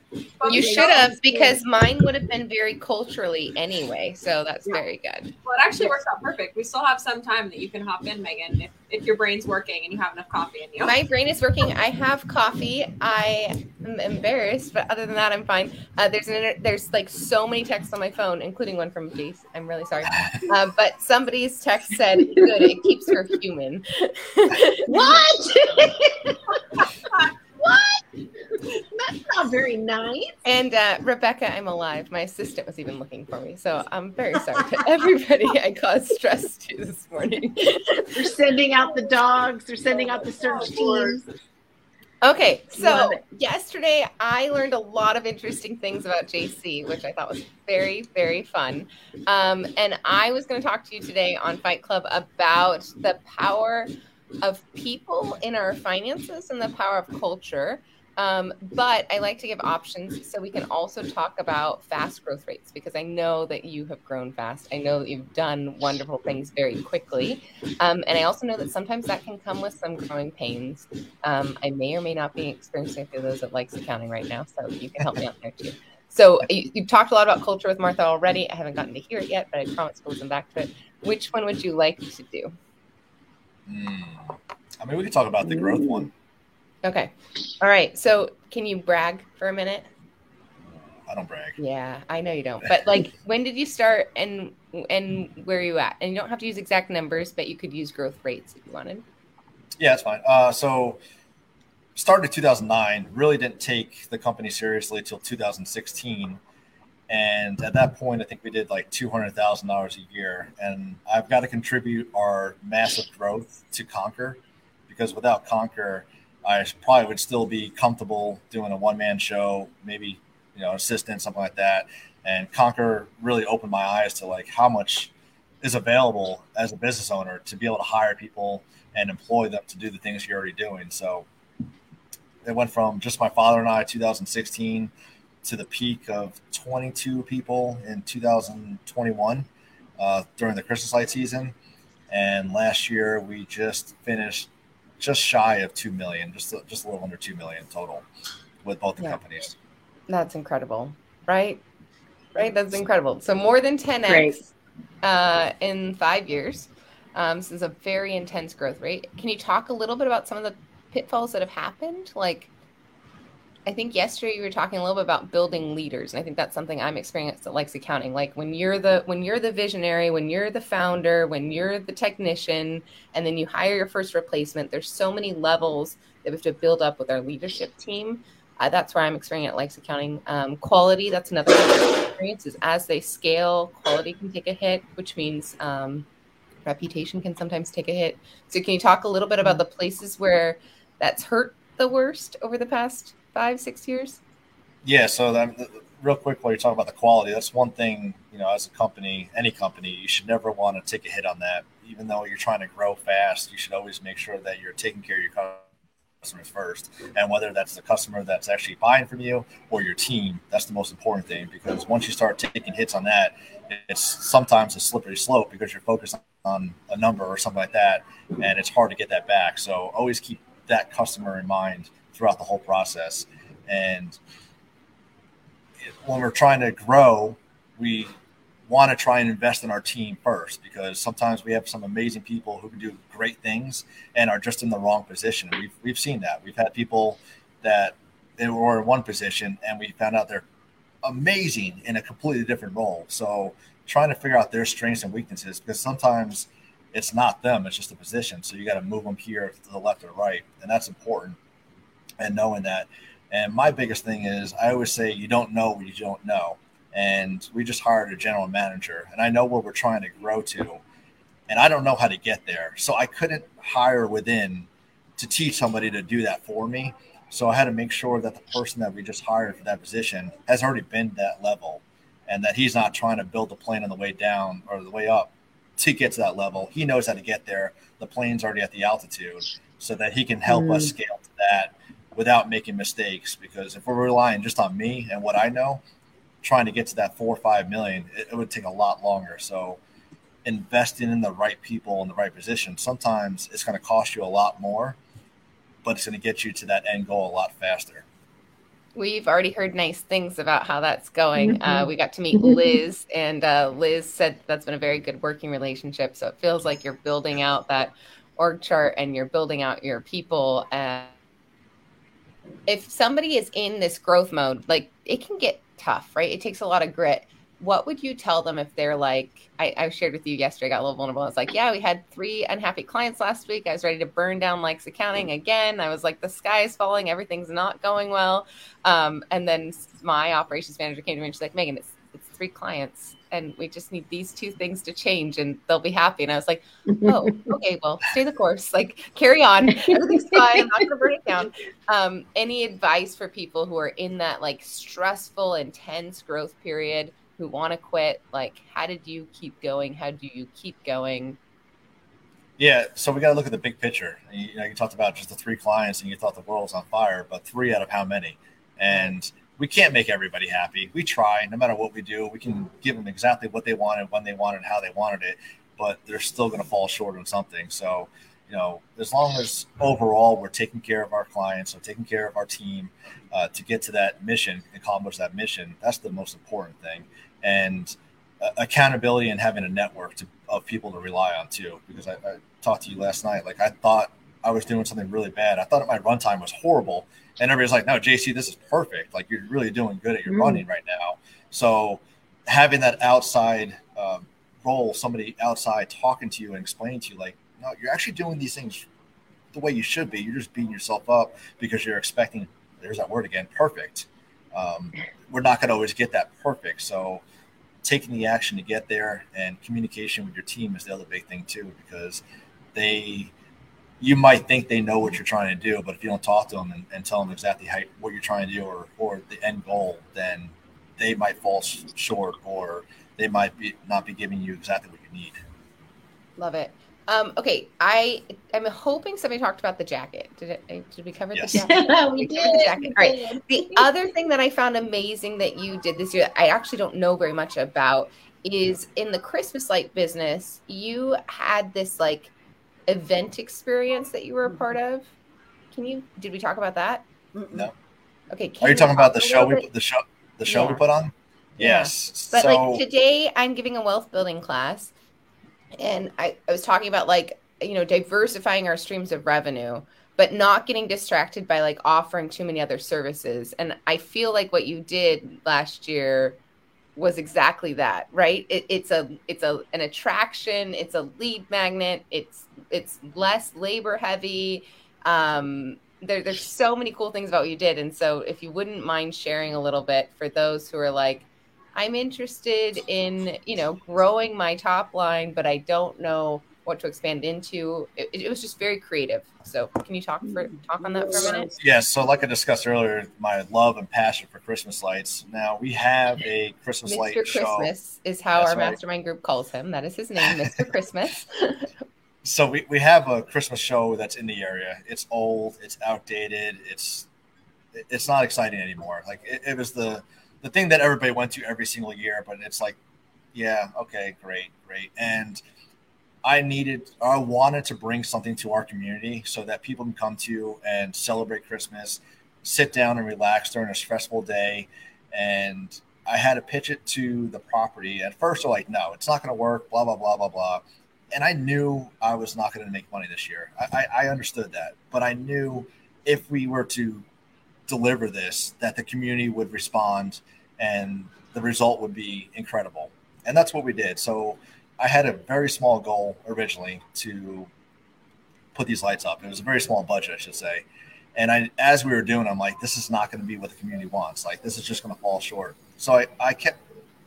You should have because mine would have been very culturally anyway. So that's Yeah. very good. Well, it actually works out perfect. We still have some time that you can hop in, Megan, if, if your brain's working and you have enough coffee in you. My brain is working. I have coffee. I am embarrassed, but other than that, I'm fine. Uh, there's an inter- there's like so many texts on my phone, including one from Jace. I'm really sorry, uh, but somebody's text said, "Good, it keeps her human." What? what? That's not very nice. And uh, Rebecca, I'm alive. My assistant was even looking for me, so I'm very sorry to everybody I caused stress to this morning. They're sending out the dogs. They're sending out the search teams. Okay, so Love it. yesterday I learned a lot of interesting things about JC, which I thought was very, very fun. Um, and I was going to talk to you today on Fight Club about the power of people in our finances and the power of culture. Um, but I like to give options so we can also talk about fast growth rates because I know that you have grown fast. I know that you've done wonderful things very quickly. Um, and I also know that sometimes that can come with some growing pains. Um, I may or may not be experiencing those at Likes Accounting right now. So you can help me out there too. So you, you've talked a lot about culture with Martha already. I haven't gotten to hear it yet, but I promise we'll come back to it. Which one would you like to do? Hmm. I mean, we could talk about the growth one. Okay. All right. So can you brag for a minute? I don't brag. Yeah, I know you don't. But like when did you start and and where are you at? And you don't have to use exact numbers, but you could use growth rates if you wanted. Yeah, that's fine. Uh, so started in 2009. Really didn't take the company seriously until 2016. And at that point, I think we did like two hundred thousand dollars a year. And I've got to contribute our massive growth to Conquer, because without Conquer, I probably would still be comfortable doing a one man show, maybe you know assistant, something like that. And Conquer really opened my eyes to like how much is available as a business owner to be able to hire people and employ them to do the things you're already doing. So it went from just my father and I 2016 to the peak of 22 people in 2021 uh, during the Christmas light season. And last year we just finished just shy of 2 million, just, just a little under 2 million total with both the Yeah. companies. That's incredible, right? Right. That's incredible. So more than 10x uh, in five years. Um, this is a very intense growth rate. Can you talk a little bit about some of the pitfalls that have happened? Like, I think yesterday you were talking a little bit about building leaders, and I think that's something I'm experienced at Likes Accounting. Like when you're the when you're the visionary, when you're the founder, when you're the technician, and then you hire your first replacement. There's so many levels that we have to build up with our leadership team. Uh, that's where I'm experiencing at Likes Accounting. Um, quality, that's another experience. Is as they scale, quality can take a hit, which means um, reputation can sometimes take a hit. So, can you talk a little bit about the places where that's hurt the worst over the past five, six years? Yeah. So that, real quick, while you're talking about the quality, that's one thing, you know, as a company, any company, you should never want to take a hit on that. Even though you're trying to grow fast, you should always make sure that you're taking care of your customers first. And whether that's the customer that's actually buying from you or your team, that's the most important thing. Because once you start taking hits on that, it's sometimes a slippery slope because you're focused on a number or something like that, and it's hard to get that back. So always keep that customer in mind throughout the whole process. And when we're trying to grow, we want to try and invest in our team first because sometimes we have some amazing people who can do great things and are just in the wrong position. We've we've seen that. We've had people that they were in one position and we found out they're amazing in a completely different role. So trying to figure out their strengths and weaknesses because sometimes it's not them, it's just a position. So you got to move them here to the left or right, and that's important. And knowing that. And my biggest thing is I always say you don't know what you don't know. And we just hired a general manager, and I know where we're trying to grow to, and I don't know how to get there. So I couldn't hire within to teach somebody to do that for me. So I had to make sure that the person that we just hired for that position has already been that level and that he's not trying to build the plane on the way down or the way up to get to that level. He knows how to get there. The plane's already at the altitude so that he can help us mm. scale to that without making mistakes. Because if we're relying just on me and what I know, trying to get to that four or five million, it, it would take a lot longer. So investing in the right people in the right position, sometimes it's going to cost you a lot more, but it's going to get you to that end goal a lot faster. We've already heard nice things about how that's going. Mhm. Uh, we got to meet Liz, and uh, Liz said that's been a very good working relationship. So it feels like you're building out that org chart and you're building out your people. And if somebody is in this growth mode, like it can get tough, right? It takes a lot of grit. What would you tell them if they're like, I, I shared with you yesterday, I got a little vulnerable. I was like, yeah, we had three unhappy clients last week. I was ready to burn down Likes Accounting again. I was like, the sky is falling. Everything's not going well. Um, and then my operations manager came to me and she's like, Megan, it's, three clients and we just need these two things to change and they'll be happy. And I was like, oh, okay, well, stay the course. Like, carry on. Everything's fine. I'm not going to burn it down. Um, any advice for people who are in that like stressful, intense growth period who want to quit? Like, how did you keep going? How do you keep going? Yeah, so we got to look at the big picture. You, you know, you talked about just the three clients, and you thought the world was on fire, but three out of how many? And we can't make everybody happy. We try, no matter what we do. We can give them exactly what they wanted, when they wanted, how they wanted it, but they're still going to fall short on something. So, you know, as long as overall we're taking care of our clients, or taking care of our team uh, to get to that mission, accomplish that mission, that's the most important thing. And uh, accountability and having a network to, of people to rely on too. Because I, I talked to you last night, like I thought I was doing something really bad. I thought my runtime was horrible, and everybody's like, "No, JC, this is perfect. Like you're really doing good at your Mm. running right now." So having that outside um, role, somebody outside talking to you and explaining to you, like, "No, you're actually doing these things the way you should be. You're just beating yourself up because you're expecting." There's that word again, perfect. Um, we're not going to always get that perfect. So taking the action to get there and communication with your team is the other big thing too because they you might think they know what you're trying to do but if you don't talk to them and, and tell them exactly how, what you're trying to do or, or the end goal then they might fall short or they might be not be giving you exactly what you need Love it. Um, okay, I am hoping somebody talked about the jacket. Did it? Did we cover Yes. the jacket? we We covered the did. jacket. All right. The other thing that I found amazing that you did this year, I actually don't know very much about, is in the Christmas light business, you had this like event experience that you were a mm-hmm. part of. Can you? Did we talk about that? No. Okay. Can are you talking about the show we bit? the show the show we put on Yeah. yes But so like today, I'm giving a wealth building class, and I, I was talking about like you know diversifying our streams of revenue, but not getting distracted by like offering too many other services. And I feel like what you did last year was exactly that, right? It, it's a it's a an attraction, it's a lead magnet, it's it's less labor heavy. Um, there, there's so many cool things about what you did, and so if you wouldn't mind sharing a little bit for those who are like I'm interested in, you know, growing my top line, but I don't know what to expand into. It, it was just very creative. So, can you talk for talk on that for a minute? Yes, so like I discussed earlier, my love and passion for Christmas lights. Now we have a Christmas light Mr. show. Christmas is how That's our right. mastermind group calls him. That is his name, Mr. Christmas. So we, we have a Christmas show that's in the area. It's old, it's outdated, it's it's not exciting anymore. Like it, it was the the thing that everybody went to every single year, but it's like, yeah, okay, great, great. And I needed I wanted to bring something to our community so that people can come to and celebrate Christmas, sit down and relax during a stressful day. And I had to pitch it to the property. At first, they're like, no, it's not going to work, blah, blah, blah, blah, blah. And I knew I was not going to make money this year. I, I, I understood that. But I knew if we were to deliver this, that the community would respond and the result would be incredible. And that's what we did. So I had a very small goal originally to put these lights up. It was a very small budget, I should say. And I, as we were doing, I'm like, this is not going to be what the community wants. Like, this is just going to fall short. So I, I kept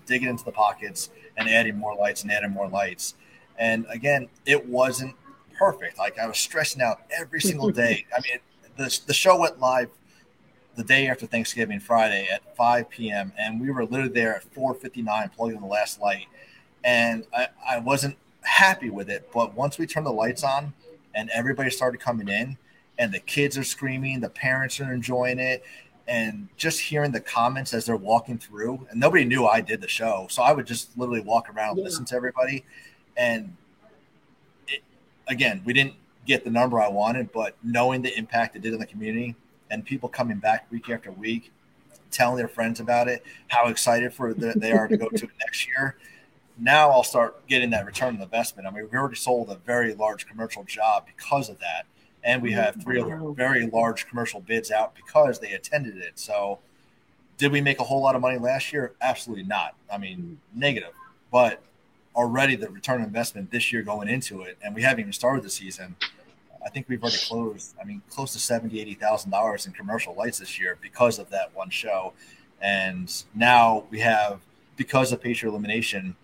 digging into the pockets and adding more lights and adding more lights. And again, it wasn't perfect. Like I was stressing out every single day. I mean, the, the show went live the day after Thanksgiving, Friday at 5 p.m. And we were literally there at 4:59, plugging in the last light. And I, I wasn't happy with it. But once we turned the lights on and everybody started coming in, and the kids are screaming, the parents are enjoying it, and just hearing the comments as they're walking through, and nobody knew I did the show, so I would just literally walk around and Yeah. listen to everybody. And it, again, we didn't get the number I wanted, but knowing the impact it did in the community and people coming back week after week, telling their friends about it, how excited for the, they are to go to it next year. Now I'll start getting that return on investment. I mean, we already sold a very large commercial job because of that, and we have three other very large commercial bids out because they attended it. So, did we make a whole lot of money last year? Absolutely not. I mean, negative. But already the return on investment this year going into it, and we haven't even started the season. I think we've already closed. I mean, close to seventy, eighty thousand dollars in commercial lights this year because of that one show, and now we have because of Patriot Illumination,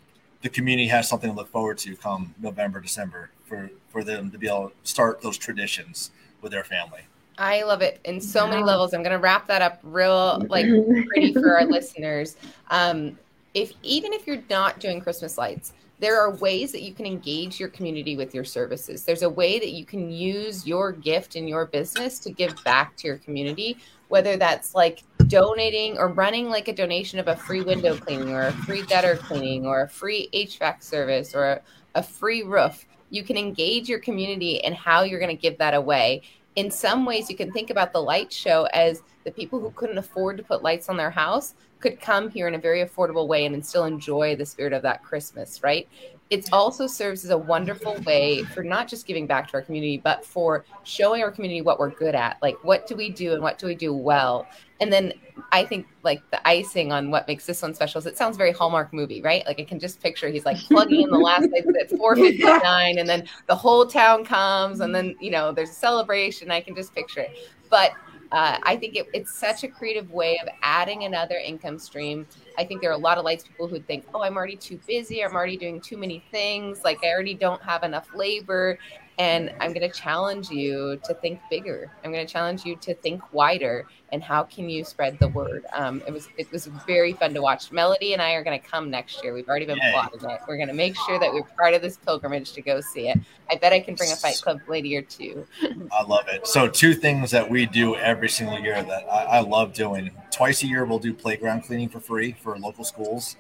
the community has something to look forward to come November, December for for them to be able to start those traditions with their family. I love it in so many levels. I'm going to wrap that up real like pretty for our listeners. Um, if even if you're not doing Christmas lights, there are ways that you can engage your community with your services. There's a way that you can use your gift in your business to give back to your community, whether that's like donating or running like a donation of a free window cleaning or a free gutter cleaning or a free HVAC service or a, a free roof. You can engage your community and how you're going to give that away. In some ways, you can think about the light show as the people who couldn't afford to put lights on their house could come here in a very affordable way and still enjoy the spirit of that Christmas, right? It also serves as a wonderful way for not just giving back to our community, but for showing our community what we're good at. Like, what do we do and what do we do well? And then I think, like, the icing on what makes this one special is it sounds very Hallmark movie, right? Like, I can just picture he's like plugging in the last light at 459, and then the whole town comes, and then, you know, there's a celebration. I can just picture it. But uh, I think it, it's such a creative way of adding another income stream. I think there are a lot of lights people who think, oh, I'm already too busy. I'm already doing too many things. Like I already don't have enough labor. And I'm going to challenge you to think bigger. I'm going to challenge you to think wider. And how can you spread the word? Um, it was it was very fun to watch. Melody and I are going to come next year. We've already been Yay. plotting it. We're going to make sure that we're part of this pilgrimage to go see it. I bet I can bring a fight club lady or two. I love it. So, two things that we do every single year that I, I love doing. Twice a year, we'll do playground cleaning for free for local schools.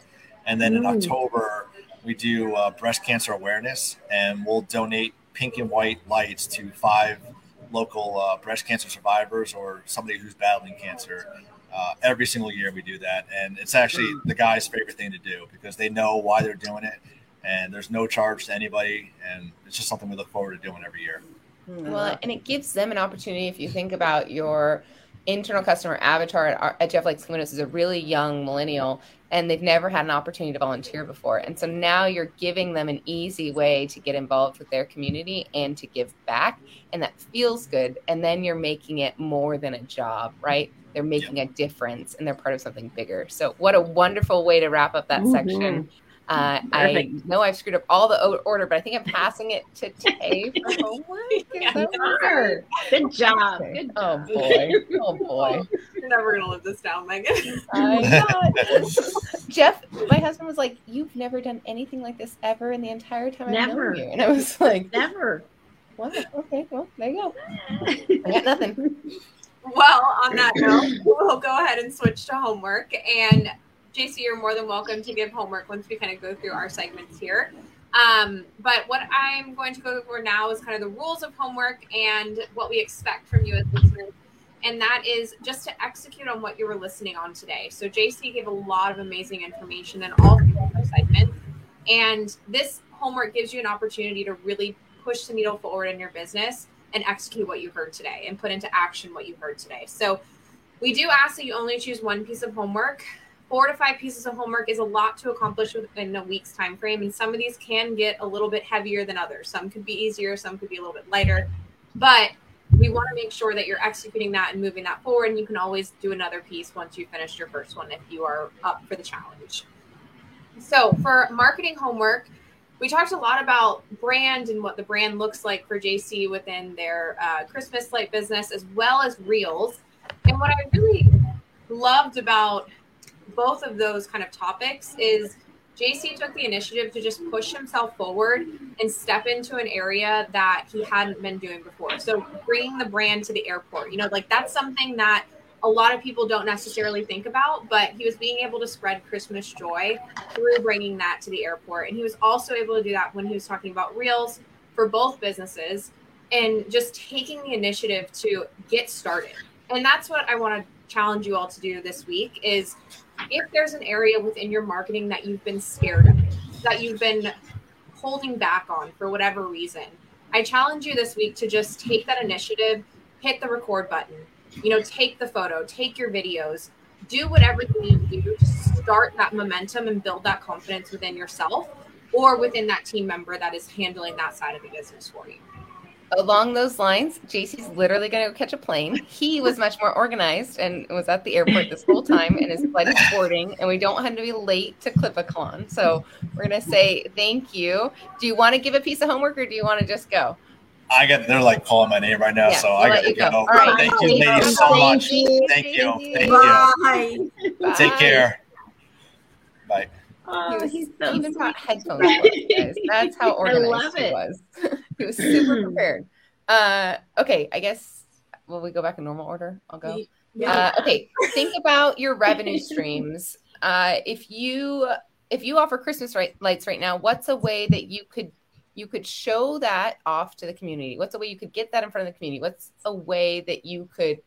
And then in. October, we do uh, breast cancer awareness and we'll donate pink and white lights to five local uh, breast cancer survivors or somebody who's battling cancer. Uh, every single year we do that. And it's actually the guy's favorite thing to do because they know why they're doing it. And there's no charge to anybody. And it's just something we look forward to doing every year. Well, and it gives them an opportunity. If you think about your internal customer avatar at, at Jeff Likes Windows is a really young millennial, and they've never had an opportunity to volunteer before. And so now you're giving them an easy way to get involved with their community and to give back, and that feels good. And then you're making it more than a job, right? They're making a difference, and they're part of something bigger. So, what a wonderful way to wrap up that Mhm. section. Uh, I know I've screwed up all the order, but I think I'm passing it to Tay for homework. Yeah. that? Good job. Okay. Good Oh job. boy. Oh boy. You're never gonna live this down, Megan. I Jeff, my husband was like, You've never done anything like this ever in the entire time I've Never. known you. And I was like, Never. Wow, okay, well, there you go. I got nothing. Well, on that note, we'll go ahead and switch to homework. And JC, you're more than welcome to give homework once we kind of go through our segments here. Um, but what I'm going to go over now is kind of the rules of homework and what we expect from you as listeners. And that is just to execute on what you were listening on today. So JC gave a lot of amazing information in all three of our segments. And this homework gives you an opportunity to really push the needle forward in your business and execute what you heard today and put into action what you heard today. So we do ask that you only choose one piece of homework. Four to five pieces of homework is a lot to accomplish within a week's time frame, and some of these can get a little bit heavier than others. Some could be easier, some could be a little bit lighter, but we want to make sure that you're executing that and moving that forward. And you can always do another piece once you finish your first one if you are up for the challenge. So for marketing homework, we talked a lot about brand and what the brand looks like for JC within their uh, Christmas light business, as well as reels. And what I really loved about both of those kind of topics is JC took the initiative to just push himself forward and step into an area that he hadn't been doing before. So bringing the brand to the airport, you know, like that's something that a lot of people don't necessarily think about, but he was being able to spread Christmas joy through bringing that to the airport. And he was also able to do that when he was talking about reels for both businesses and just taking the initiative to get started. And that's what I want to challenge you all to do this week is if there's an area within your marketing that you've been scared of, that you've been holding back on for whatever reason, I challenge you this week to just take that initiative, hit the record button, you know, take the photo, take your videos, do whatever you need to do to start that momentum and build that confidence within yourself or within that team member that is handling that side of the business for you. Along those lines, JC's literally going to catch a plane. He was much more organized and was at the airport this whole time, and his flight is boarding, and we don't want him to be late to Clipiclon. So we're going to say thank you. Do you want to give a piece of homework, or do you want to just go? I got they're like calling my name right now, Yeah, so I got to go. go. All right. Thank you, ladies, so Thank much. you. Thank you. Thank Thank you. you. Bye. Bye. Take care. Bye. Oh, was- he's so he even brought sweet. headphones. for guys. That's how I organized love he was. he was super prepared. Uh, okay, I guess will we go back in normal order? I'll go. Uh, okay, think about your revenue streams. Uh, if you if you offer Christmas right, lights right now, what's a way that you could you could show that off to the community? What's a way you could get that in front of the community? What's a way that you could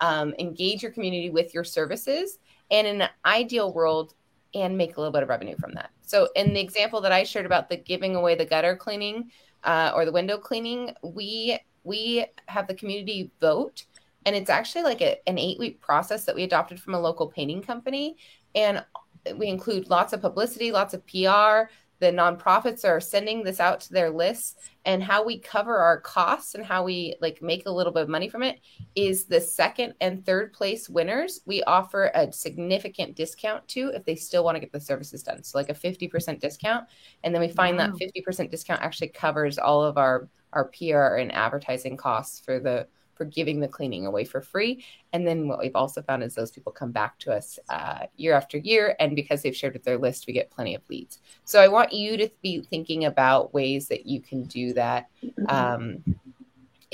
um, engage your community with your services? And in an ideal world, and make a little bit of revenue from that. So, in the example that I shared about the giving away the gutter cleaning uh, or the window cleaning, we we have the community vote, and it's actually like a, an eight week process that we adopted from a local painting company, and we include lots of publicity, lots of PR. The nonprofits are sending this out to their lists, and how we cover our costs and how we like make a little bit of money from it is the second and third place winners we offer a significant discount to if they still want to get the services done so like a 50% discount and then we find Wow. that 50% discount actually covers all of our our pr and advertising costs for the for giving the cleaning away for free and then what we've also found is those people come back to us uh, year after year and because they've shared with their list we get plenty of leads so i want you to be thinking about ways that you can do that um,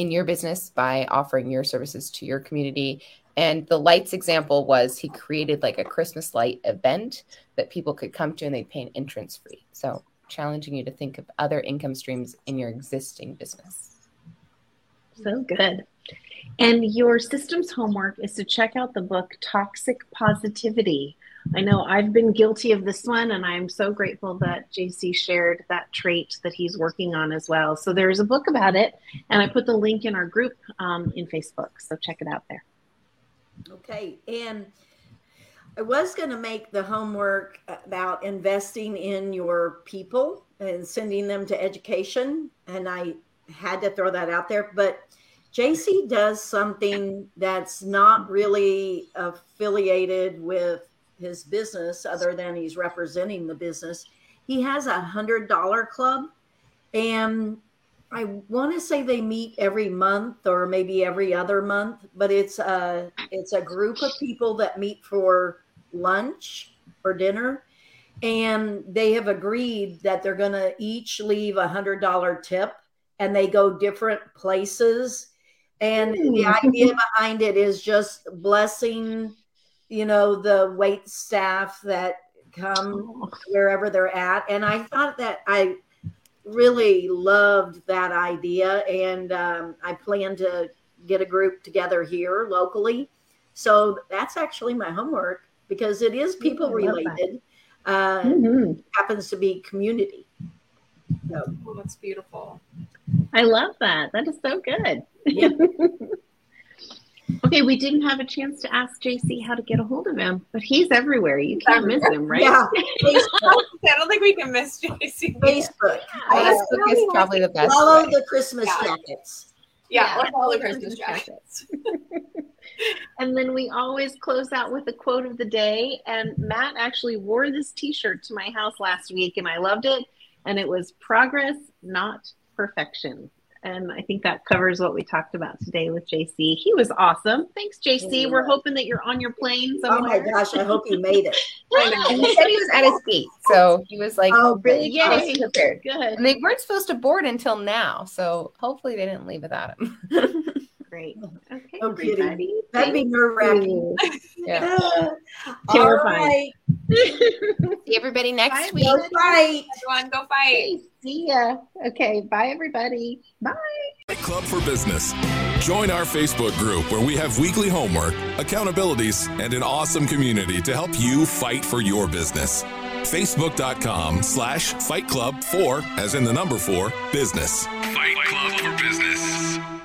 in your business by offering your services to your community. And the lights example was he created like a Christmas light event that people could come to and they'd pay an entrance fee. So challenging you to think of other income streams in your existing business. So good. And your systems homework is to check out the book Toxic Positivity. I know I've been guilty of this one, and I'm so grateful that JC shared that trait that he's working on as well. So there's a book about it, and I put the link in our group um, in Facebook. So check it out there. Okay, and I was going to make the homework about investing in your people and sending them to education, and I had to throw that out there. But JC does something that's not really affiliated with his business, other than he's representing the business. He has a hundred dollar club, and I want to say they meet every month or maybe every other month, but it's a it's a group of people that meet for lunch or dinner, and they have agreed that they're going to each leave a hundred dollar tip, and they go different places. And the idea behind it is just blessing, you know, the wait staff that come wherever they're at. And I thought that I really loved that idea and um, i plan to get a group together here locally so that's actually my homework because it is people I love that. related uh, Mhm. happens to be community so, Oh, that's beautiful. I love that. That is so good. Yeah. okay, we didn't have a chance to ask JC how to get a hold of him, but he's everywhere. You can't miss him, right? yeah facebook, I don't think we can miss JC. Facebook. Uh, Facebook is probably the best. follow way. the christmas Yeah. jackets Yeah, Yeah. let's all the Christmas jackets. And then we always close out with a quote of the day. And Matt actually wore this t shirt to my house last week, and I loved it. And it was progress, not perfection. And I think that covers what we talked about today with JC. He was awesome. Thanks, JC. We're hoping that you're on your plane Somewhere. oh my gosh i hope you made it And he said he was at his gate, so he was like Oh, really Yay. prepared. Good. And they weren't supposed to board until now, so hopefully they didn't leave without him. Great. Oh, okay, No kidding. everybody. that'd be nerve-wracking yeah. all Terrifying. right See everybody next Bye, week. go fight Everyone, go fight. See ya. Okay, bye, everybody. Bye. Fight Club for Business. Join our Facebook group where we have weekly homework, accountabilities, and an awesome community to help you fight for your business. Facebook.com slash Fight Club for, as in the number four, business. Fight Club for